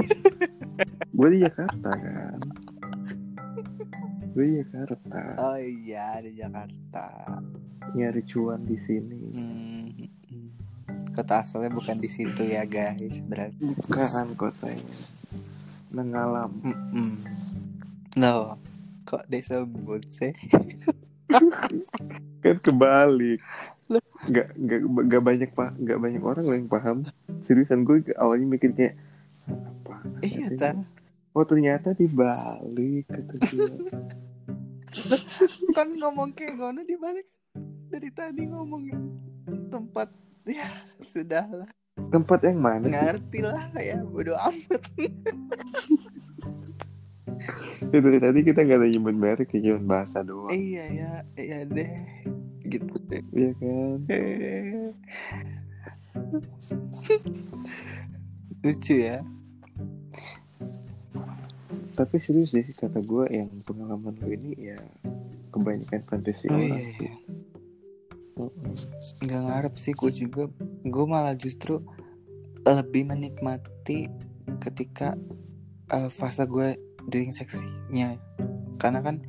Gue di Jakarta kan gue di Jakarta. Oh iya di Jakarta. Nyari cuan di sini. Hmm. kota asalnya bukan di situ ya guys berarti. Bukan kotanya. Mengalam. Mm-mm. no kok disebut sih? Kan kebalik. Nggak nggak nggak banyak pak nggak banyak orang yang paham. Seriusan gue awalnya mikir kayak apa? Iya ta oh ternyata dibalik kata gue kan ngomong kayak ngono dibalik dari tadi ngomongin tempat ya sudahlah tempat yang mana ngerti lah ya bodo amat. Ya, dari tadi kita nggak ada nyebut merek ya cuma bahasa doang. Iya ya iya deh. Gitu deh. Iya kan? Lucu ya tapi serius sih kata gue yang pengalaman lo ini ya kebanyakan fantasi oh orang iya, sih. iya. Mm-mm. nggak ngarep sih gue juga gue malah justru lebih menikmati ketika eh, fase gue doing seksinya karena kan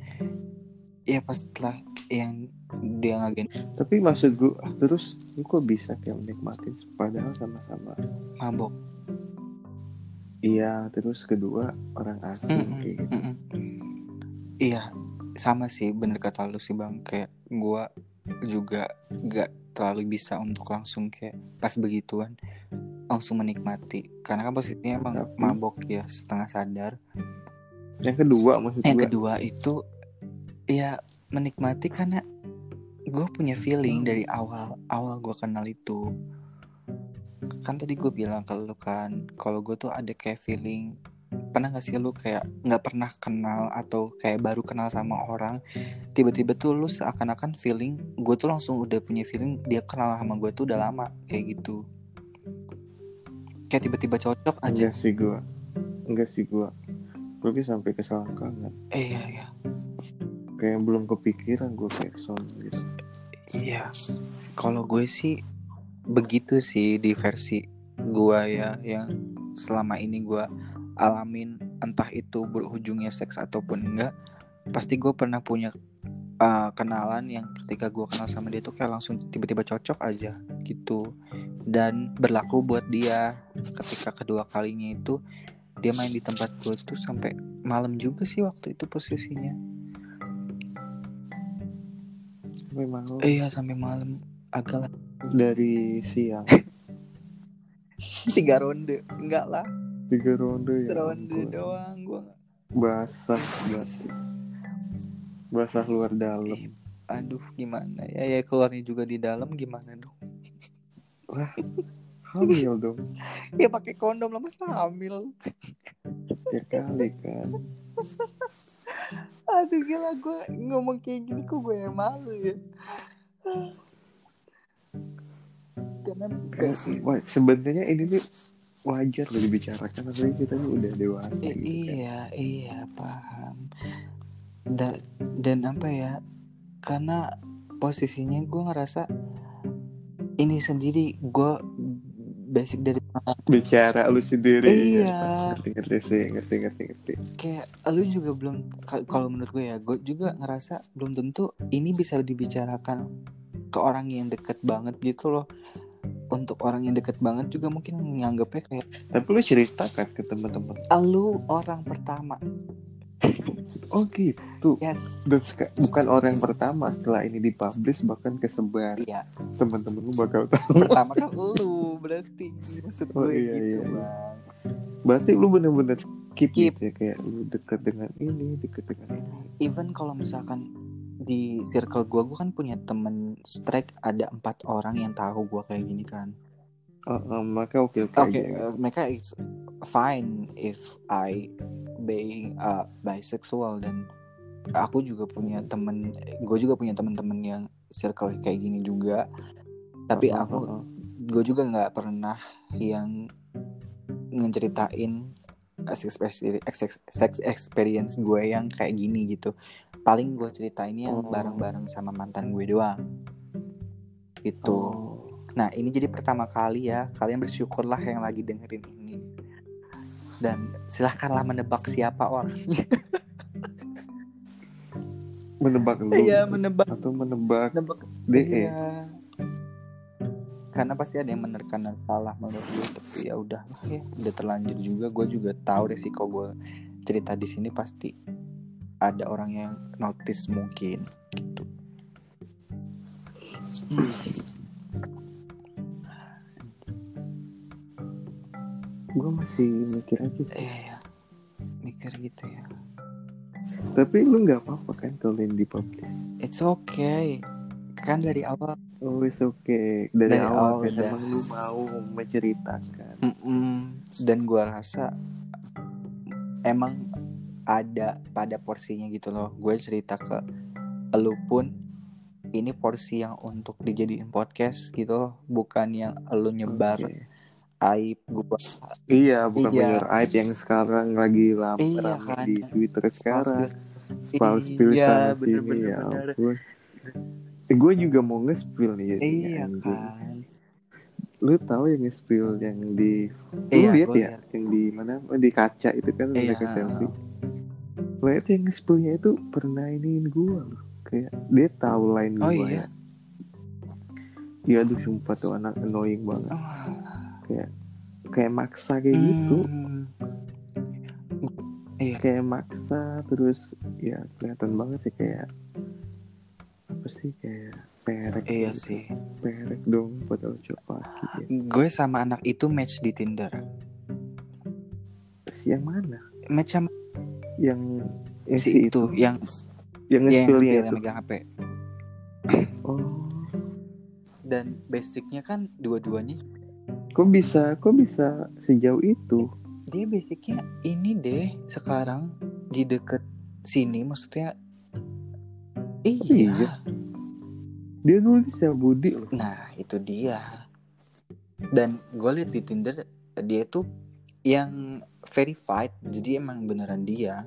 ya pas setelah yang dia ngagen tapi maksud gue terus lu kok bisa kayak menikmatin padahal sama-sama mabok iya terus kedua orang asing Mm-mm, kayak gitu. mm-mm. iya sama sih bener kata lu sih bang. Kayak gue juga gak terlalu bisa untuk langsung kayak pas begituan langsung menikmati. Karena kan posisinya emang Tapi- mabok ya setengah sadar. Yang kedua maksud yang gue kedua itu ya menikmati karena gue punya feeling dari awal awal gue kenal itu kan tadi gue bilang ke lu kan kalau gue tuh ada kayak feeling pernah gak sih lu kayak nggak pernah kenal atau kayak baru kenal sama orang tiba-tiba tuh lu seakan-akan feeling gue tuh langsung udah punya feeling dia kenal sama gue tuh udah lama kayak gitu. Kayak tiba-tiba cocok aja. Enggak sih gue enggak sih gue gue sampai keselangkangan eh, iya iya. Kayak belum kepikiran gue kayak son gitu. Iya, kalau gue sih begitu sih di versi gue ya yang selama ini gue alamin entah itu berujungnya seks ataupun enggak, pasti gue pernah punya uh, kenalan yang ketika gue kenal sama dia tuh kayak langsung tiba-tiba cocok aja gitu. Dan berlaku buat dia. Ketika kedua kalinya itu dia main di tempat gue tuh sampai malam juga sih waktu itu posisinya. Sampai malam. Iya sampai malam. Agak dari siang. Tiga ronde. Enggak lah. Tiga ronde ya seronde ampun. doang gue basah berarti basah luar dalam. Eh, aduh gimana ya? Ya keluarnya juga di dalam gimana dong? Wah hamil dong. Ya pakai kondom lah masa hamil? Ya kali kan. Aduh gila gue ngomong kayak gini kok gue yang malu ya Kan, wah, sebenarnya ini nih wajar loh dibicarakan tapi kita nih udah dewasa I- gitu kan. iya iya paham. Da dan apa ya karena posisinya gue ngerasa ini sendiri gue basic dari bicara lu sendiri Iya. ngerti ngerti sih ngerti ngerti ngerti. Kayak lu juga belum ka- kalau menurut gue ya gue juga ngerasa belum tentu ini bisa dibicarakan ke orang yang deket banget gitu loh. Untuk orang yang deket banget juga mungkin nganggapnya kayak tapi lu cerita kan ke teman-teman? Lu orang pertama. Oh gitu. Yes. Dan bukan orang pertama setelah ini dipublish bahkan kesebar. Iya. Teman-teman lu bakal tahu. Pertama kan lu berarti. Maksud Oh, gue iya, gitu iya, iya. bang. Berarti lu bener-bener keep, Keep. gitu ya kayak lu deket dengan ini deket dengan ini. Even kalau misalkan di circle gue gue kan punya temen strike ada empat orang yang tahu gue kayak gini kan oh, oh, maka oke oke Oke, aja. uh, mereka it's fine if I being uh, bisexual dan aku juga punya temen, gue juga punya temen-temen yang circle kayak gini juga. Tapi oh, aku, oh. gue juga nggak pernah yang ngeceritain sex experience, sex experience gue yang kayak gini gitu. Paling gue ceritain yang Oh. bareng-bareng sama mantan gue doang. Gitu. Oh. Nah ini jadi pertama kali ya Kalian bersyukurlah yang lagi dengerin ini Dan silahkanlah menebak siapa orangnya menebak lu Iya menebak atau menebak Menebak DE Iya Karena pasti ada yang menerkan dan salah menurut gue Tapi ya udah ya Udah terlanjur juga Gue juga tahu resiko gue cerita di sini pasti ada orang yang notice mungkin gitu. gue masih mikir aja Iya ya. Mikir gitu ya. tapi lu nggak apa-apa kan kalau yang dipublish It's okay. Kan dari awal oh it's okay dari, Dari awal, awal kan udah. emang lu mau menceritakan Mm-mm. Dan gua rasa emang ada pada porsinya gitu loh. Gue cerita ke lu pun ini porsi yang untuk dijadiin podcast gitu loh, bukan yang lu nyebar Oke. aib gua. iya bukan Iya. bener aib yang sekarang lagi lam Iya kan. di Twitter sekarang spill spill Iya, sana bener, sini bener, ya ampun eh, gue juga mau nge-spill nih Iya anjing. kan. lu tahu yang nge-spill yang di lu Iya, lihat gua ya lihat. yang di mana Oh, di kaca itu kan Iya. mereka selfie lihat yang nge-spillnya itu pernah iniin gue loh kayak dia tahu line Oh, gue iya? ya iya aduh sumpah tuh anak annoying banget Oh, kayak kayak maksa kayak gitu hmm. Iya. kayak maksa terus ya kelihatan banget sih kayak apa sih kayak perek Iya gitu. sih. perek dong padahal laki ya Gue sama anak itu match di Tinder. si yang mana Match sama yang yang si itu yang yang yang megang HP. oh Dan basicnya kan dua-duanya kok bisa kok bisa sejauh itu dia basicnya ini deh sekarang di deket sini maksudnya iya. iya. dia nulis ya Budi Nah itu dia. Dan gue liat di Tinder dia tuh yang verified. Jadi emang beneran dia.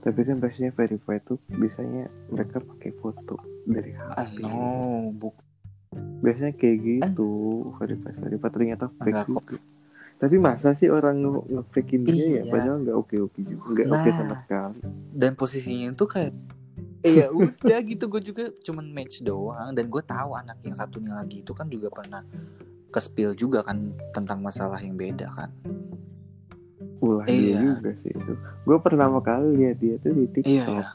tapi kan biasanya verified tuh biasanya mereka pakai foto dari Ah HP no, buk biasanya kayak gitu verified verified. Ternyata fake juga. Tapi masa sih orang nge- nge-fakein dia ya? Iya. padahal nggak oke oke juga. Nggak oke Nah. sama sekali. dan posisinya itu kayak Iya udah gitu. Gue juga cuman match doang. Dan gue tahu anak yang satunya lagi itu kan juga pernah ke spill juga kan tentang masalah yang beda kan. Ulah dia Iya. juga sih itu gue pertama kali lihat dia tuh di TikTok Iya ya.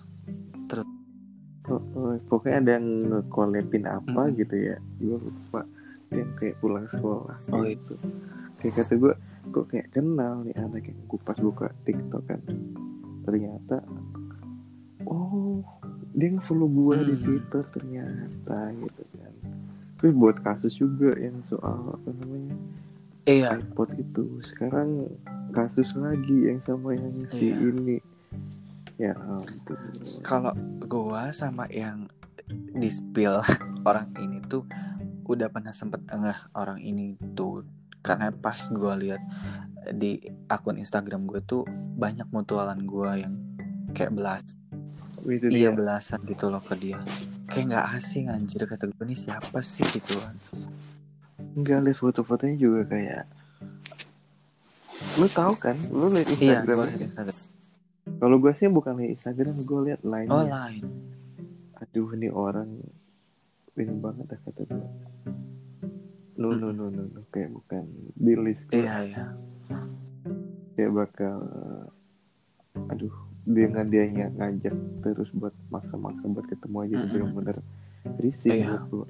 Oh, oh, pokoknya ada yang nge-collabin apa Mm-mm. gitu ya gue lupa yang kayak pulang sekolah Oh, gitu kayak kata gue kok kayak kenal nih anak yang gue pas buka TikTok kan ternyata oh dia nge-follow gue di Hmm. Twitter ternyata gitu kan terus buat kasus juga yang soal apa namanya iya. iPod itu. Sekarang kasus lagi yang sama yang si Iya. ini. Ya ampun. Kalau gua sama yang di spill orang ini tuh udah pernah sempet engeh orang ini tuh. Karena pas gua lihat di akun Instagram gue tuh banyak mutualan gua yang kayak belas itu iya dia. belasan gitu loh ke dia. Kayak nggak asing anjir. Kata gue ini siapa sih? Gitu kan enggak lihat foto-fotonya juga kayak lu tahu kan lu lihat iya Instagram Instagram kalau gue sih bukan lihat Instagram gue lihat line oh lain aduh ini orang ini banget dah kata gue no no no no, no. kayak bukan di list iya iya kayak bakal aduh dengan dia ngajak terus buat maksa-maksa buat ketemu aja Mm-mm. bener-bener risih Iya. gua.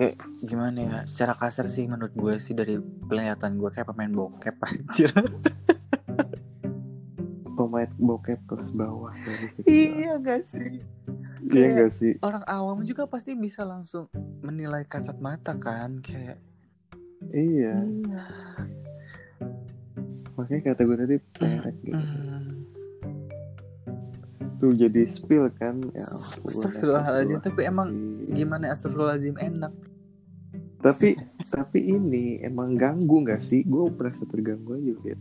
Kayak gimana ya secara kasar sih menurut gue sih dari penglihatan gue kayak pemain bokep anjir. Pemain bokep kelas bawah dari iya gak sih? Iya enggak sih? orang awam juga pasti bisa langsung menilai kasat mata kan kayak iya. Iya. Makanya kata gue tadi perek gitu. Tuh jadi spill kan ya Astagfirullahaladzim. tapi emang gimana ya, astagfirullahaladzim enak tapi tapi ini emang ganggu nggak sih? Gue merasa terganggu aja lihat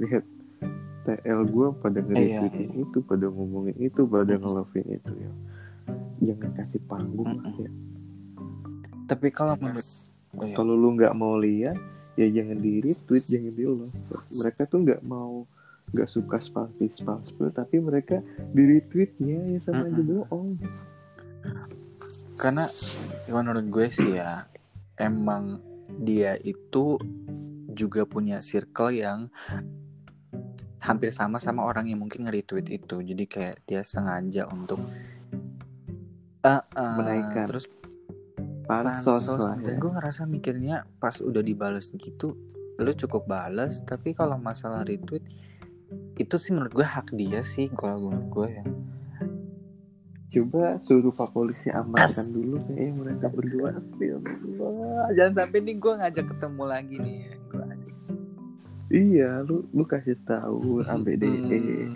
lihat TL gue pada nge-retweetin Iya, itu pada ngomongin itu pada nge-love-in itu ya. Jangan kasih panggung lah ya. Tapi kalau menurut oh, iya. kalau lu nggak mau lihat ya jangan di retweet jangan di love mereka tuh nggak mau nggak suka spam spam spam tapi mereka di retweetnya ya sama aja Mm-mm. bohong karena menurut gue sih ya emang dia itu juga punya circle yang hampir sama sama orang yang mungkin nge-retweet itu jadi kayak dia sengaja untuk eh, eh, Menaikkan. terus pansos, pansos dan ya. gue ngerasa mikirnya pas udah dibales gitu lu cukup bales tapi kalau masalah retweet itu sih menurut gue hak dia sih kalau menurut gue ya coba suruh pak polisi amankan dulu kayaknya mereka berdua. Wah, jangan sampai nih gue ngajak ketemu lagi nih. Gue iya lu lu kasih tahu ambek DE Hmm.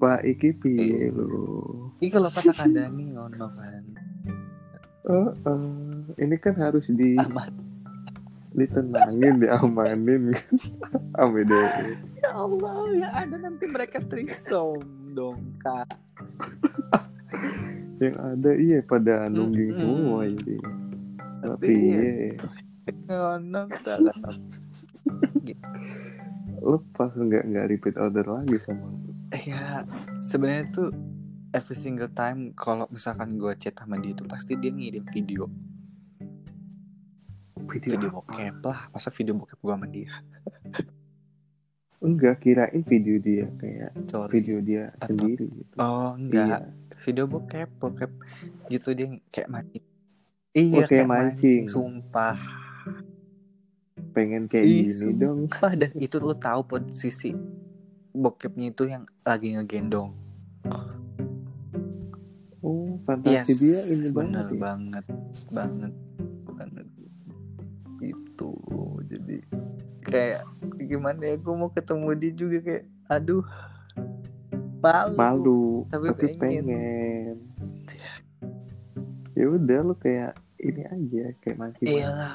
pak iki piye Iya. lu? Iki kalau kata kandani ngono kan. Oh, oh, ini kan harus di aman. ditenangin diamanin. DE ya Allah ya ada nanti mereka trisom dong kak yang ada iya pada nungging Mm-mm. semua ini. Tapi iya. iya. Ngono lepas nggak nggak repeat order lagi sama ya sebenarnya tuh every single time kalau misalkan gue chat sama dia tuh pasti dia ngirim video. Video, video bokep lah. Masa video bokep gue sama dia enggak kirain video dia kayak sorry. video dia Atau- sendiri gitu. Oh iya. Enggak video bokep bokep gitu dia kayak mancing. Iya Oh, kayak kayak mancing. mancing. sumpah. Pengen kayak Ih, gini dong. dan itu lu tahu posisi bokepnya itu yang lagi ngegendong. Oh fantasi dia ini bener banget ya. banget banget banget itu jadi kayak gimana ya gue mau ketemu dia juga kayak aduh malu, malu Tapi tapi, pengen. pengen, ya udah lu kayak ini aja kayak mancing Iyalah.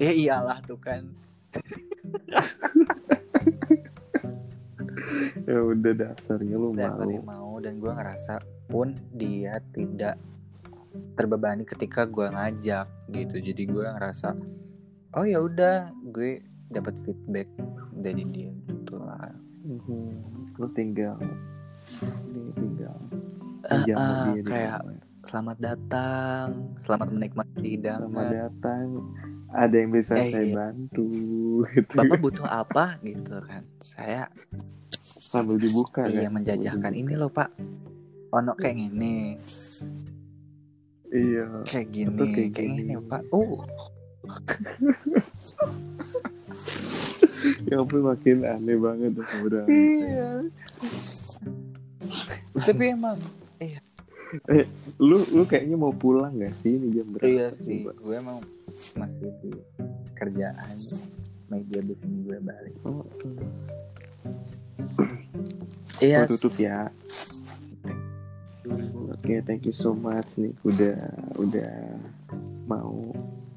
ya iyalah tuh kan. Ya udah dasarnya lu dasarnya mau mau dan gue ngerasa pun dia tidak terbebani ketika gue ngajak gitu. Jadi gue ngerasa oh ya udah gue dapat feedback dari dia gitu lah Mhm. lu tinggal ini tinggal pinjam sama ah, dia di kayak rumah. selamat datang selamat menikmati selamat hidangan datang ada yang bisa Eh, saya iya. bantu gitu bapak butuh apa gitu kan saya sambil dibuka iya kan? menjajakan Sambil ini dibuka. loh pak ono kayak gini iya kayak gini kayak kayak gini. gini pak oh ya ampun makin aneh banget udah iya. Tapi emang iya. Eh lu lu kayaknya mau pulang gak sih? Ini jam berapa iya sih coba? gue emang masih di kerjaan. Media di sini gue balik. Oh, iya. Oh, tutup ya. Oke, thank you so much nih udah udah mau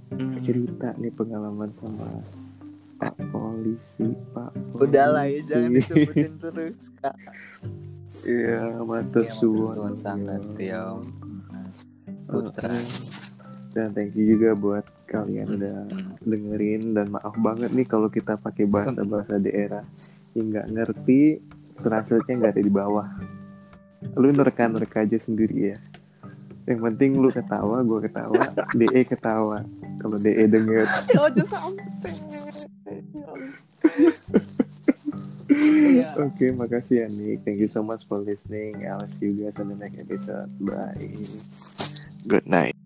Hmm. cerita nih pengalaman sama Pak Polisi, Pak Polisi. udah lah ya jangan disebutin terus kak Iya, matur Iya, suwun. sangat ya putra Dan thank you juga buat kalian Hmm. udah dengerin dan maaf banget nih kalau kita pakai bahasa-bahasa daerah yang nggak ngerti translate-nya nggak ada di bawah. Lu nerka-nerka aja sendiri ya. Yang penting lu ketawa, gue ketawa, DE ketawa. Kalau DE denger. ya aja sampai Iya. Oke, makasih ya Nick. Thank you so much for listening. I'll see you guys on the next episode. Bye. Good night.